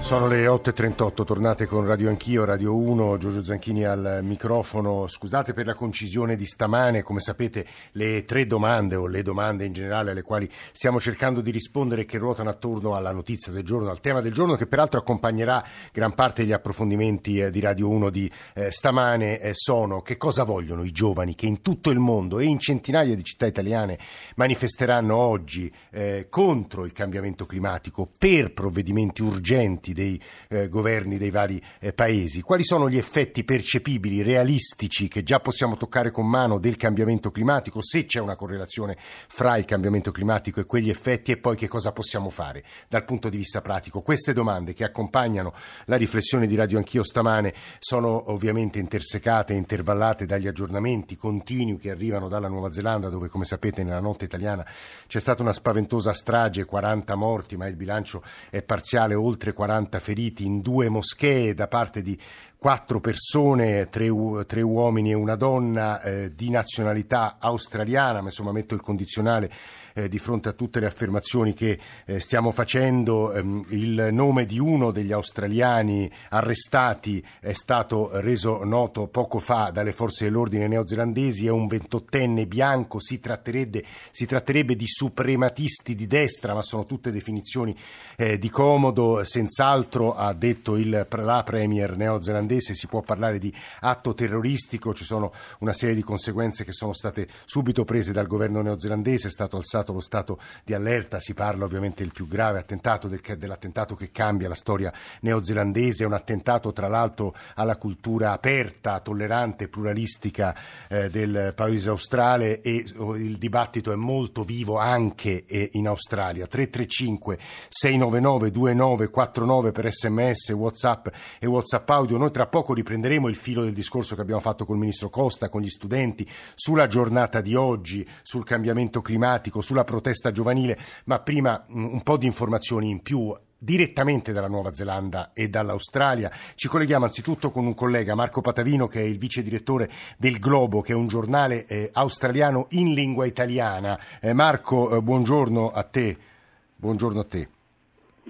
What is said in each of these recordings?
Sono le 8.38, tornate con Radio Anch'io, Radio 1, Giorgio Zanchini al microfono. Scusate per la concisione di stamane, come sapete le tre domande o le domande in generale alle quali stiamo cercando di rispondere che ruotano attorno alla notizia del giorno, al tema del giorno che peraltro accompagnerà gran parte degli approfondimenti eh, di Radio 1 di eh, stamane eh, sono che cosa vogliono i giovani che in tutto il mondo e in centinaia di città italiane manifesteranno oggi contro il cambiamento climatico per provvedimenti urgenti effetti dei eh, governi dei vari eh, paesi, quali sono gli effetti percepibili, realistici, che già possiamo toccare con mano del cambiamento climatico, se c'è una correlazione fra il cambiamento climatico e quegli effetti e poi che cosa possiamo fare dal punto di vista pratico. Queste domande che accompagnano la riflessione di Radio Anch'io stamane sono ovviamente intersecate e intervallate dagli aggiornamenti continui che arrivano dalla Nuova Zelanda, dove come sapete nella notte italiana c'è stata una spaventosa strage, 40 morti, ma il bilancio è parziale, oltre 40 40 feriti in due moschee da parte di quattro persone, tre, tre uomini e una donna eh, di nazionalità australiana, ma insomma metto il condizionale eh, di fronte a tutte le affermazioni che eh, stiamo facendo. Ehm, il nome di uno degli australiani arrestati è stato reso noto poco fa dalle forze dell'ordine neozelandesi, è un ventottenne bianco, si tratterebbe, si tratterebbe di suprematisti di destra, ma sono tutte definizioni eh, di comodo, senz'altro ha detto il, la premier neozelandese olandese si può parlare di atto terroristico, ci sono una serie di conseguenze che sono state subito prese dal governo neozelandese, è stato alzato lo stato di allerta, si parla ovviamente del più grave attentato, del, dell'attentato che cambia la storia neozelandese, un attentato tra l'altro alla cultura aperta, tollerante, pluralistica eh, del paese australe e oh, il dibattito è molto vivo anche eh, in Australia. 335 699 2949 per sms, whatsapp e whatsapp audio. Noi tra poco riprenderemo il filo del discorso che abbiamo fatto col ministro Costa, con gli studenti, sulla giornata di oggi, sul cambiamento climatico, sulla protesta giovanile, ma prima mm, un po' di informazioni in più direttamente dalla Nuova Zelanda e dall'Australia. Ci colleghiamo anzitutto con un collega, Marco Patavino, che è il vice direttore del Globo, che è un giornale eh, australiano in lingua italiana. Eh, Marco, eh, buongiorno a te. Buongiorno a te.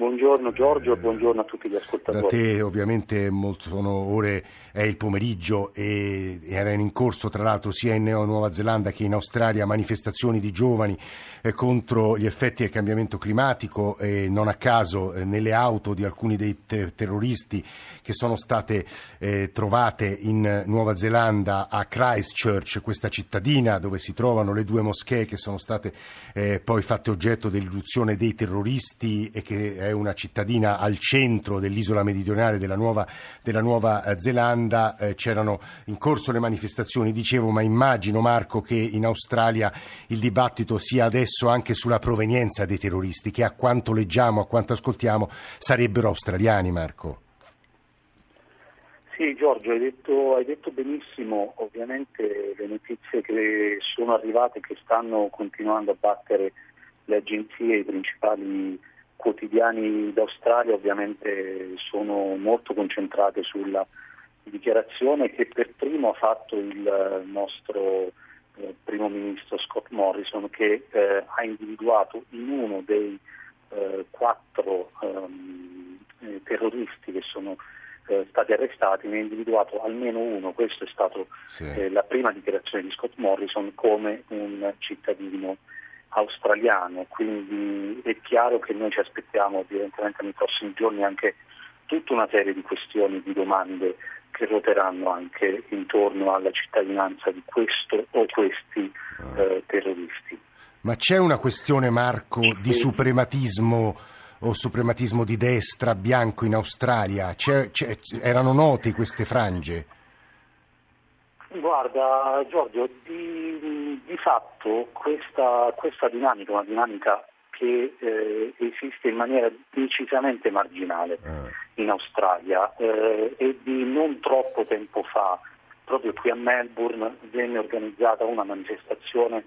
Buongiorno Giorgio buongiorno a tutti gli ascoltatori. Da te ovviamente sono ore, è il pomeriggio e era in corso tra l'altro sia in Nuova Zelanda che in Australia manifestazioni di giovani eh, contro gli effetti del cambiamento climatico e non a caso eh, nelle auto di alcuni dei ter- terroristi che sono state eh, trovate in Nuova Zelanda a Christchurch, questa cittadina dove si trovano le due moschee che sono state eh, poi fatte oggetto dell'irruzione dei terroristi e che è una cittadina al centro dell'isola meridionale della Nuova, della Nuova eh, Zelanda, eh, c'erano in corso le manifestazioni, dicevo, ma immagino Marco che in Australia il dibattito sia adesso anche sulla provenienza dei terroristi, che a quanto leggiamo, a quanto ascoltiamo, sarebbero australiani, Marco. Sì, Giorgio, hai detto, hai detto, benissimo, ovviamente le notizie che sono arrivate, che stanno continuando a battere le agenzie, i principali quotidiani d'Australia ovviamente sono molto concentrate sulla dichiarazione che per primo ha fatto il nostro eh, primo ministro Scott Morrison che eh, ha individuato in uno dei eh, quattro ehm, eh, terroristi che sono eh, stati arrestati, ne ha individuato almeno uno, questa è stata sì. Eh, la prima dichiarazione di Scott Morrison come un cittadino australiano, quindi è chiaro che noi ci aspettiamo evidentemente nei prossimi giorni anche tutta una serie di questioni, di domande che ruoteranno anche intorno alla cittadinanza di questo o questi eh, terroristi. Ma c'è una questione, Marco, di suprematismo o suprematismo di destra bianco in Australia? C'è, c'è, erano note queste frange? Guarda Giorgio, di, di fatto questa, questa, dinamica, una dinamica che eh, esiste in maniera decisamente marginale eh. in Australia eh, e di non troppo tempo fa, proprio qui a Melbourne, venne organizzata una manifestazione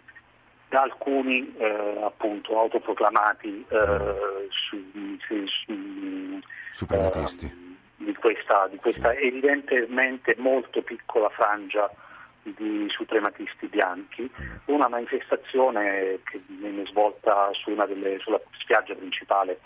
da alcuni eh, appunto autoproclamati eh, mm. su, su, su, suprematisti di questa, di questa evidentemente molto piccola frangia di suprematisti bianchi, una manifestazione che venne svolta su delle, sulla spiaggia principale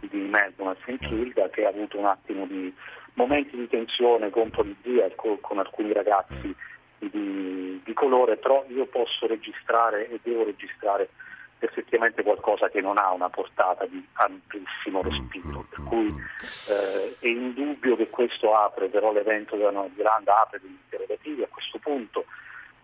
di Melbourne a St. Kilda che ha avuto un attimo di momenti di tensione con polizia e con, con alcuni ragazzi di, di, colore, però io posso registrare e devo registrare effettivamente qualcosa che non ha una portata di amplissimo respiro, per cui eh, è indubbio che questo apre, però l'evento della Nuova Zelanda apre degli interrogativi a questo punto,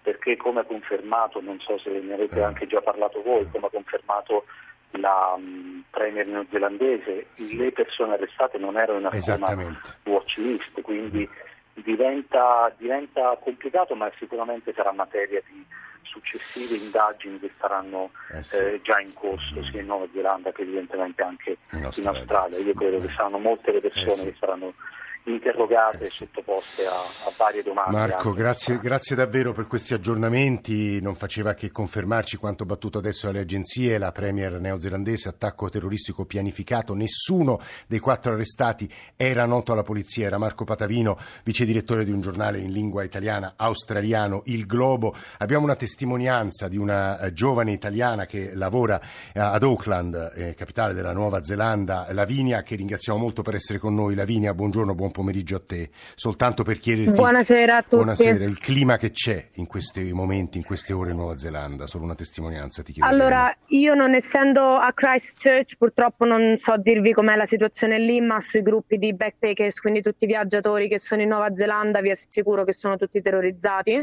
perché come ha confermato, non so se ne avete eh. anche già parlato voi, come ha confermato la um, premier neozelandese, le persone arrestate non erano in alcuna watch list, quindi diventa, diventa complicato, ma sicuramente sarà materia di successive indagini che saranno eh sì. eh, già in corso sia in Nuova Zelanda che evidentemente anche in Australia. In Australia. Io credo che saranno molte le persone eh sì. che saranno interrogate e sottoposte a, a, varie domande. Marco, grazie, grazie, davvero per questi aggiornamenti. Non faceva che confermarci quanto battuto adesso dalle agenzie. La premier neozelandese, attacco terroristico pianificato. Nessuno dei quattro arrestati era noto alla polizia. Era Marco Patavino, vice direttore di un giornale in lingua italiana australiano, Il Globo. Abbiamo una testimonianza di una eh, giovane italiana che lavora eh, ad Auckland, eh, capitale della Nuova Zelanda, Lavinia, che ringraziamo molto per essere con noi. Lavinia, buongiorno, buon buon pomeriggio a te. Soltanto per chiederti Buonasera a tutti. Buonasera, il clima che c'è in questi momenti, in queste ore in Nuova Zelanda, solo una testimonianza ti chiedo. Allora, io non essendo a Christchurch, purtroppo non so dirvi com'è la situazione lì, ma sui gruppi di backpackers, quindi tutti i viaggiatori che sono in Nuova Zelanda, vi assicuro che sono tutti terrorizzati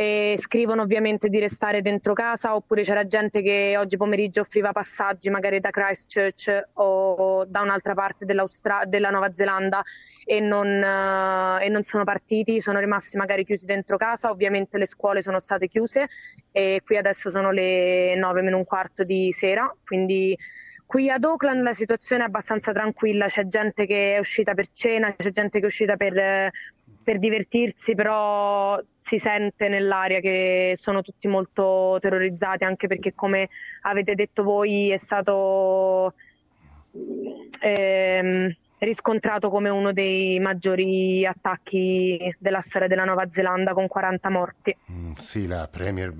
e scrivono ovviamente di restare dentro casa oppure c'era gente che oggi pomeriggio offriva passaggi magari da Christchurch o da un'altra parte della Nuova Zelanda e non, uh, e non, sono partiti, sono rimasti magari chiusi dentro casa, ovviamente le scuole sono state chiuse e qui adesso sono le 9 meno un quarto di sera, quindi Qui ad Auckland la situazione è abbastanza tranquilla, c'è gente che è uscita per cena, c'è gente che è uscita per, per divertirsi, però si sente nell'aria che sono tutti molto terrorizzati, anche perché come avete detto voi è stato ehm, riscontrato come uno dei maggiori attacchi della storia della Nuova Zelanda con 40 morti. Mm, sì, la Premier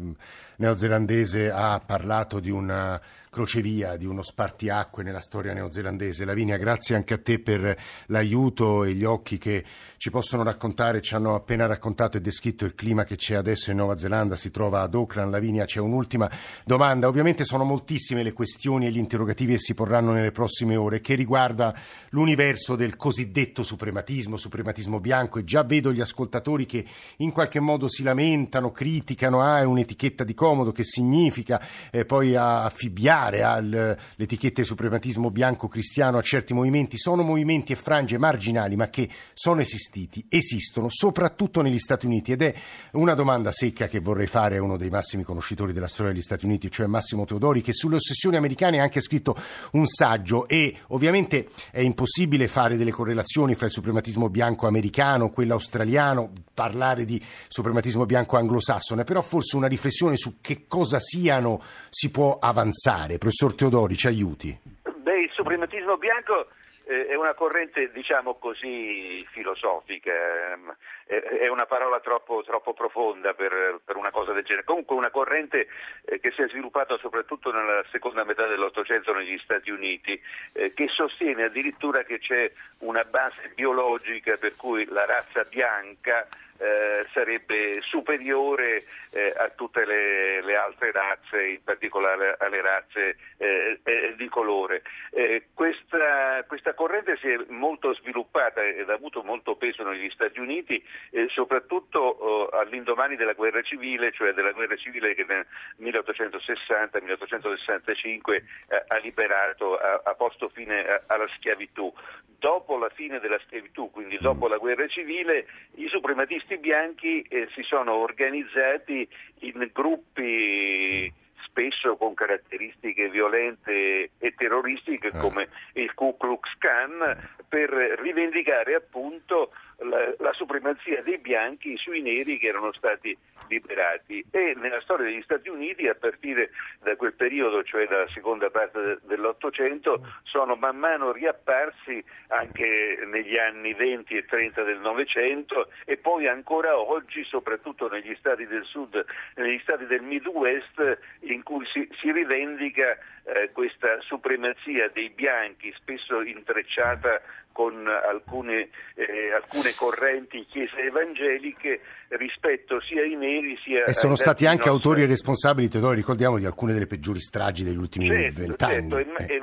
neozelandese ha parlato di una crocevia, di uno spartiacque nella storia neozelandese. Lavinia, grazie anche a te per l'aiuto e gli occhi che ci possono raccontare, ci hanno appena raccontato e descritto il clima che c'è adesso in Nuova Zelanda, si trova ad Auckland. Lavinia, c'è un'ultima domanda. Ovviamente sono moltissime le questioni e gli interrogativi che si porranno nelle prossime ore che riguarda l'universo del cosiddetto suprematismo, suprematismo bianco e già vedo gli ascoltatori che in qualche modo si lamentano, criticano, ah è un'etichetta di comodo che significa eh, poi affibbiare applicare all'etichetta di suprematismo bianco cristiano a certi movimenti. Sono movimenti e frange marginali ma che sono esistiti, esistono soprattutto negli Stati Uniti. Ed è una domanda secca che vorrei fare a uno dei massimi conoscitori della storia degli Stati Uniti, cioè Massimo Teodori, che sulle ossessioni americane ha anche scritto un saggio. E ovviamente è impossibile fare delle correlazioni fra il suprematismo bianco americano, quello australiano, parlare di suprematismo bianco anglosassone, però forse una riflessione su che cosa siano si può avanzare. Professor Teodori, ci aiuti. Beh, il suprematismo bianco eh, è una corrente, diciamo così, filosofica, ehm, è una parola troppo, troppo profonda per, per, una cosa del genere. Comunque una corrente eh, che si è sviluppata soprattutto nella seconda metà dell'Ottocento negli Stati Uniti, eh, che sostiene addirittura che c'è una base biologica per cui la razza bianca eh, sarebbe superiore eh, a tutte le, le, altre razze, in particolare alle razze eh, eh di colore. Eh, questa, questa, corrente si è molto sviluppata ed ha avuto molto peso negli Stati Uniti, soprattutto oh, all'indomani della guerra civile, cioè della guerra civile che nel 1860-1865 ha liberato, ha, ha posto fine alla schiavitù. Dopo la fine della schiavitù, quindi dopo la guerra civile, i suprematisti questi bianchi eh, si sono organizzati in gruppi spesso con caratteristiche violente e terroristiche eh. come il Ku Klux Klan per rivendicare appunto la, la supremazia dei bianchi sui neri che erano stati liberati. E nella storia degli Stati Uniti a partire da quel periodo, cioè dalla seconda parte dell'Ottocento, sono man mano riapparsi anche negli anni 20 e 30 del Novecento e poi ancora oggi, soprattutto negli stati del sud, negli stati del Midwest, in cui si, si rivendica eh, questa supremazia dei bianchi, spesso intrecciata con alcune, eh, alcune correnti chiese evangeliche rispetto sia ai neri sia E sono stati anche nostri... autori e responsabili, Teodoro, ricordiamo, di alcune delle peggiori stragi degli ultimi certo, vent'anni. Certo, e,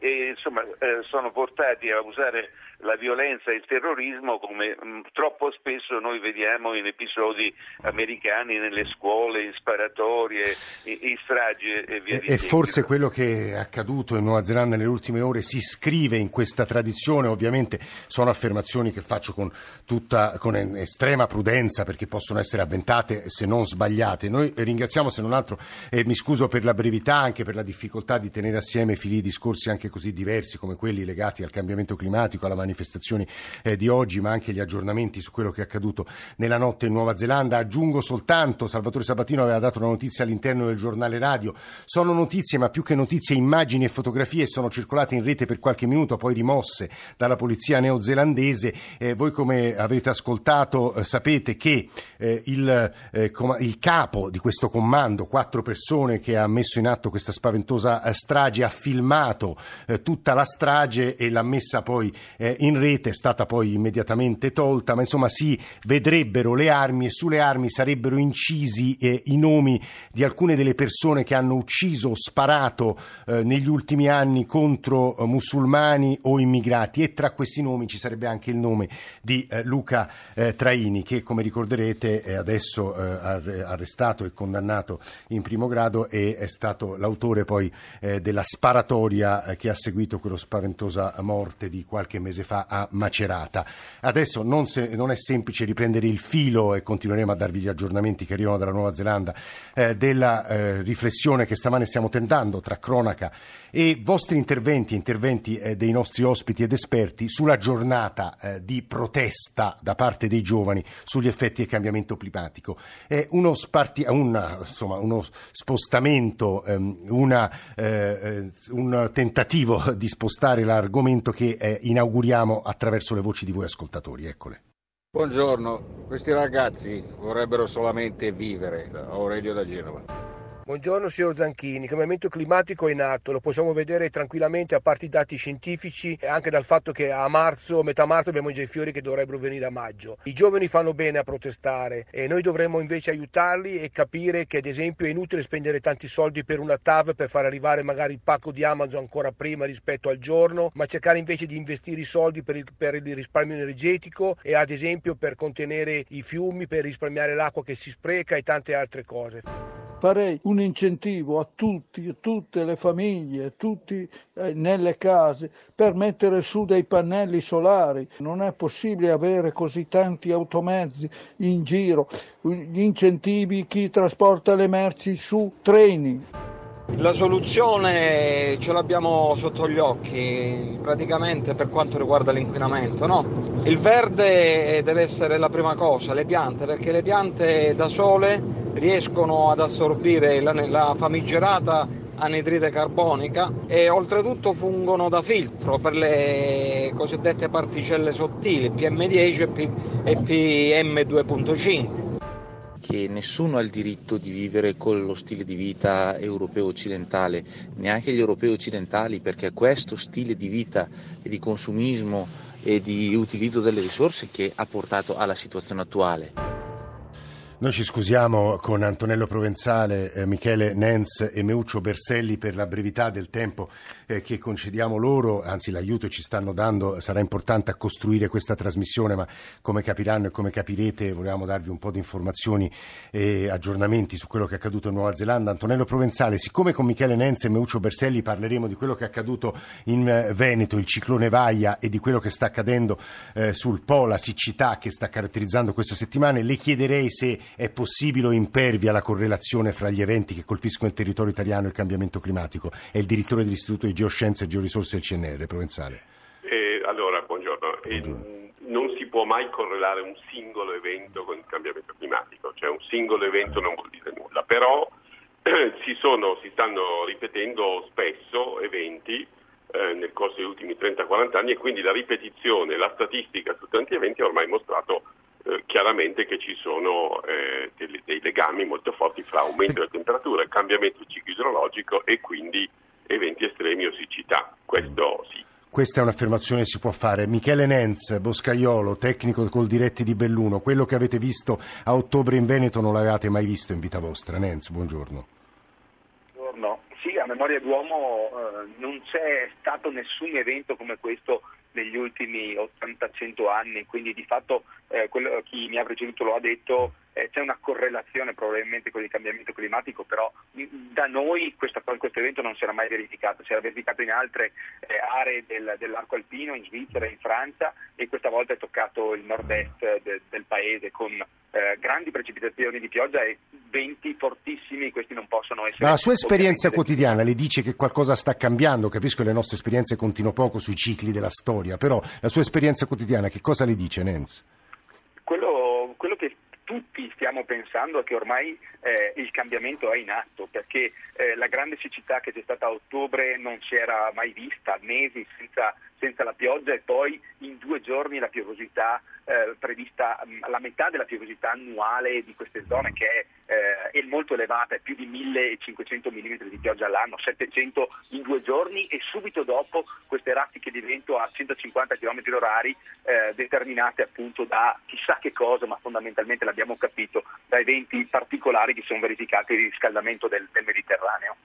eh. insomma, eh, sono portati a usare la violenza e il terrorismo come mh, mm, troppo spesso noi vediamo in episodi americani nelle scuole, in sparatorie, in, in stragi e via e, e forse quello che è accaduto in Nuova Zelanda nelle ultime ore si iscrive in questa tradizione, ovviamente sono affermazioni che faccio con, tutta, con estrema prudenza perché possono essere avventate se non sbagliate. Noi ringraziamo se non altro e mi scuso per la brevità, anche per la difficoltà di tenere assieme fili di discorsi anche così diversi come quelli legati al cambiamento climatico, alla manifestazioni eh, di oggi, ma anche gli aggiornamenti su quello che è accaduto nella notte in Nuova Zelanda. Aggiungo soltanto, Salvatore Sabatino aveva dato una notizia all'interno del giornale radio, sono notizie, ma più che notizie, immagini e fotografie sono circolate in rete per qualche minuto, poi rimosse dalla polizia neozelandese. Eh, voi come avete ascoltato eh, sapete che eh, il, eh, com- il, capo di questo comando, quattro persone che ha messo in atto questa spaventosa eh, strage, ha filmato tutta la strage e l'ha messa poi in rete, è stata poi immediatamente tolta, ma insomma si vedrebbero le armi e sulle armi sarebbero incisi i nomi di alcune delle persone che hanno ucciso o sparato negli ultimi anni contro musulmani o immigrati. E tra questi nomi ci sarebbe anche il nome di Luca eh, Traini che come ricorderete è adesso eh, arrestato e condannato in primo grado e è stato l'autore poi della sparatoria che ha seguito quello spaventosa morte di qualche mese fa a Macerata. Adesso non, se, non, è semplice riprendere il filo e continueremo a darvi gli aggiornamenti che arrivano dalla Nuova Zelanda eh, della eh, riflessione che stamane stiamo tentando tra cronaca e vostri interventi, interventi eh, dei nostri ospiti ed esperti sulla giornata eh, di protesta da parte dei giovani sugli effetti del cambiamento climatico. È uno, sparti, una, insomma, uno spostamento, ehm, una, eh, eh, un tentativo di spostare l'argomento che inauguriamo attraverso le voci di voi ascoltatori. Eccole. Buongiorno, questi ragazzi vorrebbero solamente vivere. Aurelio da Genova. Buongiorno signor Zanchini, il cambiamento climatico è in atto, lo possiamo vedere tranquillamente a parte i dati scientifici e anche dal fatto che a marzo, metà marzo abbiamo già i fiori che dovrebbero venire a maggio. I giovani fanno bene a protestare e noi dovremmo invece aiutarli e capire che ad esempio è inutile spendere tanti soldi per una TAV per far arrivare magari il pacco di Amazon ancora prima rispetto al giorno, ma cercare invece di investire i soldi per il, per il risparmio energetico e ad esempio per contenere i fiumi, per risparmiare l'acqua che si spreca e tante altre cose farei un incentivo a tutti, a tutte le famiglie, tutti eh, nelle case per mettere su dei pannelli solari. Non è possibile avere così tanti automezzi in giro, gli incentivi chi trasporta le merci su treni. La soluzione ce l'abbiamo sotto gli occhi praticamente per quanto riguarda l'inquinamento. No? Il verde deve essere la prima cosa, le piante, perché le piante da sole riescono ad assorbire la, la famigerata anidride carbonica e oltretutto fungono da filtro per le cosiddette particelle sottili PM10 e PM2.5 che nessuno ha il diritto di vivere con lo stile di vita europeo occidentale, neanche gli europei occidentali, perché è questo stile di vita e di consumismo e di utilizzo delle risorse che ha portato alla situazione attuale. Noi ci scusiamo con Antonello Provenzale, eh, Michele Nenz e Meuccio Berselli per la brevità del tempo eh, che concediamo loro, anzi l'aiuto ci stanno dando sarà importante a costruire questa trasmissione, ma come capiranno e come capirete volevamo darvi un po' di informazioni e aggiornamenti su quello che è accaduto in Nuova Zelanda. Antonello Provenzale, siccome con Michele Nenz e Meuccio Berselli parleremo di quello che è accaduto in eh, Veneto, il ciclone Vaia e di quello che sta accadendo eh, sul Po, la siccità che sta caratterizzando queste settimane, le chiederei se è possibile o impervia la correlazione fra gli eventi che colpiscono il territorio italiano e il cambiamento climatico? È il direttore dell'Istituto di Geoscienze e Georisorse del CNR, Provenzale. Eh, allora, buongiorno. buongiorno. non si può mai correlare un singolo evento con il cambiamento climatico, cioè un singolo evento non vuol dire nulla, però si, sono, si stanno ripetendo spesso eventi eh, nel corso degli ultimi 30-40 anni e quindi la ripetizione, la statistica su tanti eventi ha ormai mostrato eh, chiaramente che ci sono eh, dei, dei, legami molto forti fra aumento della temperatura, cambiamento ciclo idrologico e quindi eventi estremi o siccità. Questo sì. Questa è un'affermazione che si può fare. Michele Nenz, boscaiolo, tecnico col diretti di Belluno, quello che avete visto a ottobre in Veneto non l'avevate mai visto in vita vostra. Nenz, buongiorno. Memoria d'uomo eh, non c'è stato nessun evento come questo negli ultimi 80-100 anni, quindi di fatto eh, quello, chi mi ha preceduto lo ha detto, eh, c'è una correlazione probabilmente con il cambiamento climatico, però da noi questa, questo evento non si era mai verificato, si era verificato in altre eh, aree del, dell'arco alpino, in Svizzera, in Francia e questa volta è toccato il nord-est de, del paese con eh, grandi precipitazioni di pioggia e venti fortissimi, questi non possono essere... Ma la sua esperienza quotidiana le dice che qualcosa sta cambiando, capisco che le nostre esperienze continuano poco sui cicli della storia, però la sua esperienza quotidiana che cosa le dice Nenz? Quello, quello che tutti stiamo pensando che ormai eh, il cambiamento è in atto perché eh, la grande siccità che c'è stata a ottobre non si era mai vista, mesi senza, senza la pioggia e poi in due giorni la piovosità eh, prevista, la metà della piovosità annuale di queste zone che è, eh, è molto elevata, è più di 1500 mm di pioggia all'anno, 700 in due giorni e subito dopo queste raffiche di vento a 150 km orari eh, determinate appunto da chissà che cosa, ma fondamentalmente la abbiamo capito da eventi particolari che sono verificati di riscaldamento del, del Mediterraneo.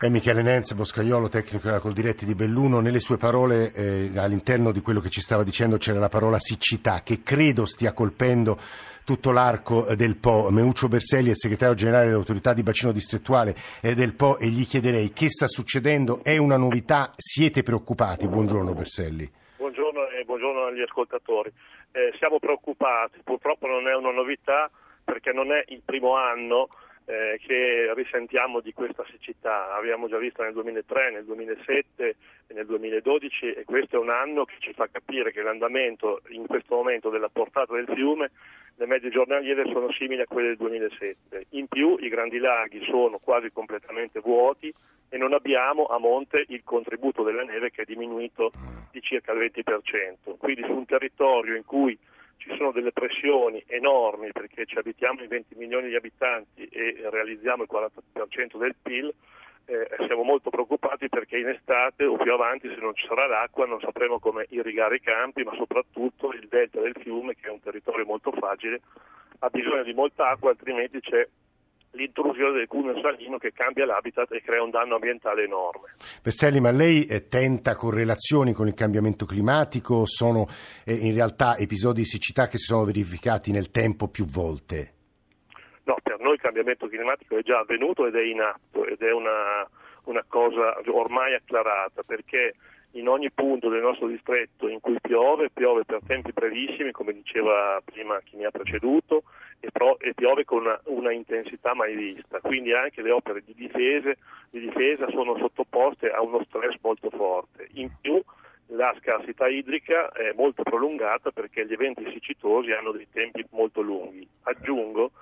È Michele Nenz, boscaiolo, tecnico col diretti di Belluno. Nelle sue parole, eh, all'interno di quello che ci stava dicendo, c'era la parola siccità, che credo stia colpendo tutto l'arco del Po. Meuccio Berselli è segretario generale dell'autorità di bacino distrettuale eh, del Po e gli chiederei che sta succedendo, è una novità, siete preoccupati? Buongiorno Berselli. Buongiorno e buongiorno agli ascoltatori eh, siamo preoccupati, purtroppo non è una novità perché non è il primo anno eh, che risentiamo di questa siccità. Abbiamo già visto nel 2003, nel 2007 e nel 2012 e questo è un anno che ci fa capire che l'andamento in questo momento della portata del fiume, le medie giornaliere sono simili a quelle del 2007. In più i grandi laghi sono quasi completamente vuoti e non abbiamo a monte il contributo della neve che è diminuito di circa il 20%. Quindi su un territorio in cui ci sono delle pressioni enormi perché ci abitiamo in 20 milioni di abitanti e realizziamo il 40% del PIL, eh, siamo molto preoccupati perché in estate o più avanti se non ci sarà l'acqua non sapremo come irrigare i campi, ma soprattutto il delta del fiume, che è un territorio molto fragile, ha bisogno di molta acqua, altrimenti c'è l'intrusione del cuneo salino che cambia l'habitat e crea un danno ambientale enorme. Berselli, ma lei eh, tenta correlazioni con il cambiamento climatico? Sono eh, in realtà episodi di siccità che si sono verificati nel tempo più volte? No, per noi il cambiamento climatico è già avvenuto ed è in atto ed è una, una cosa ormai acclarata perché in ogni punto del nostro distretto in cui piove, piove per tempi brevissimi, come diceva prima chi mi ha preceduto, e, pro, e piove con una, una, intensità mai vista. Quindi anche le opere di, difese, di difesa sono sottoposte a uno stress molto forte. In più la scarsità idrica è molto prolungata perché gli eventi siccitosi hanno dei tempi molto lunghi. Aggiungo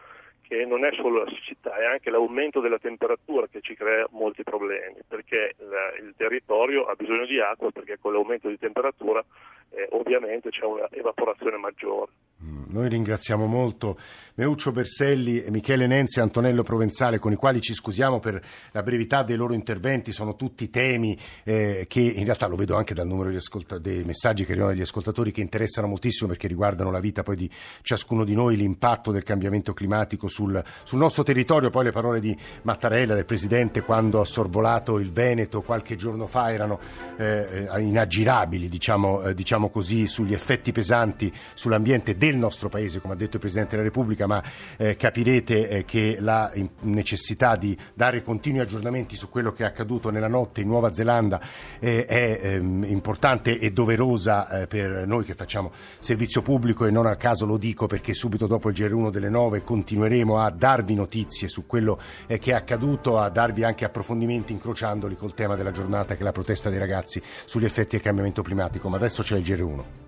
che non è solo la siccità, è anche l'aumento della temperatura che ci crea molti problemi, perché il territorio ha bisogno di acqua perché con l'aumento di temperatura eh, ovviamente c'è un'evaporazione maggiore. Mm, noi ringraziamo molto Meuccio Berselli, Michele Nenzi e Antonello Provenzale con i quali ci scusiamo per la brevità dei loro interventi, sono tutti temi eh, che in realtà lo vedo anche dal numero ascolta- dei messaggi che arrivano dagli ascoltatori che interessano moltissimo perché riguardano la vita poi di ciascuno di noi, l'impatto del cambiamento climatico sul, sul nostro territorio, poi le parole di Mattarella, del Presidente quando ha sorvolato il Veneto qualche giorno fa erano eh, inaggirabili, diciamo, eh, diciamo così, sugli effetti pesanti sull'ambiente del nostro Paese, come ha detto il Presidente della Repubblica, ma eh, capirete eh, che la necessità di dare continui aggiornamenti su quello che è accaduto nella notte in Nuova Zelanda eh, è ehm, importante e doverosa eh, per noi che facciamo servizio pubblico e non a caso lo dico perché subito dopo il GR1 delle 9 continueremo continueremo a darvi notizie su quello eh, che è accaduto, a darvi anche approfondimenti incrociandoli col tema della giornata che è la protesta dei ragazzi sugli effetti del cambiamento climatico. Ma adesso c'è il GR1.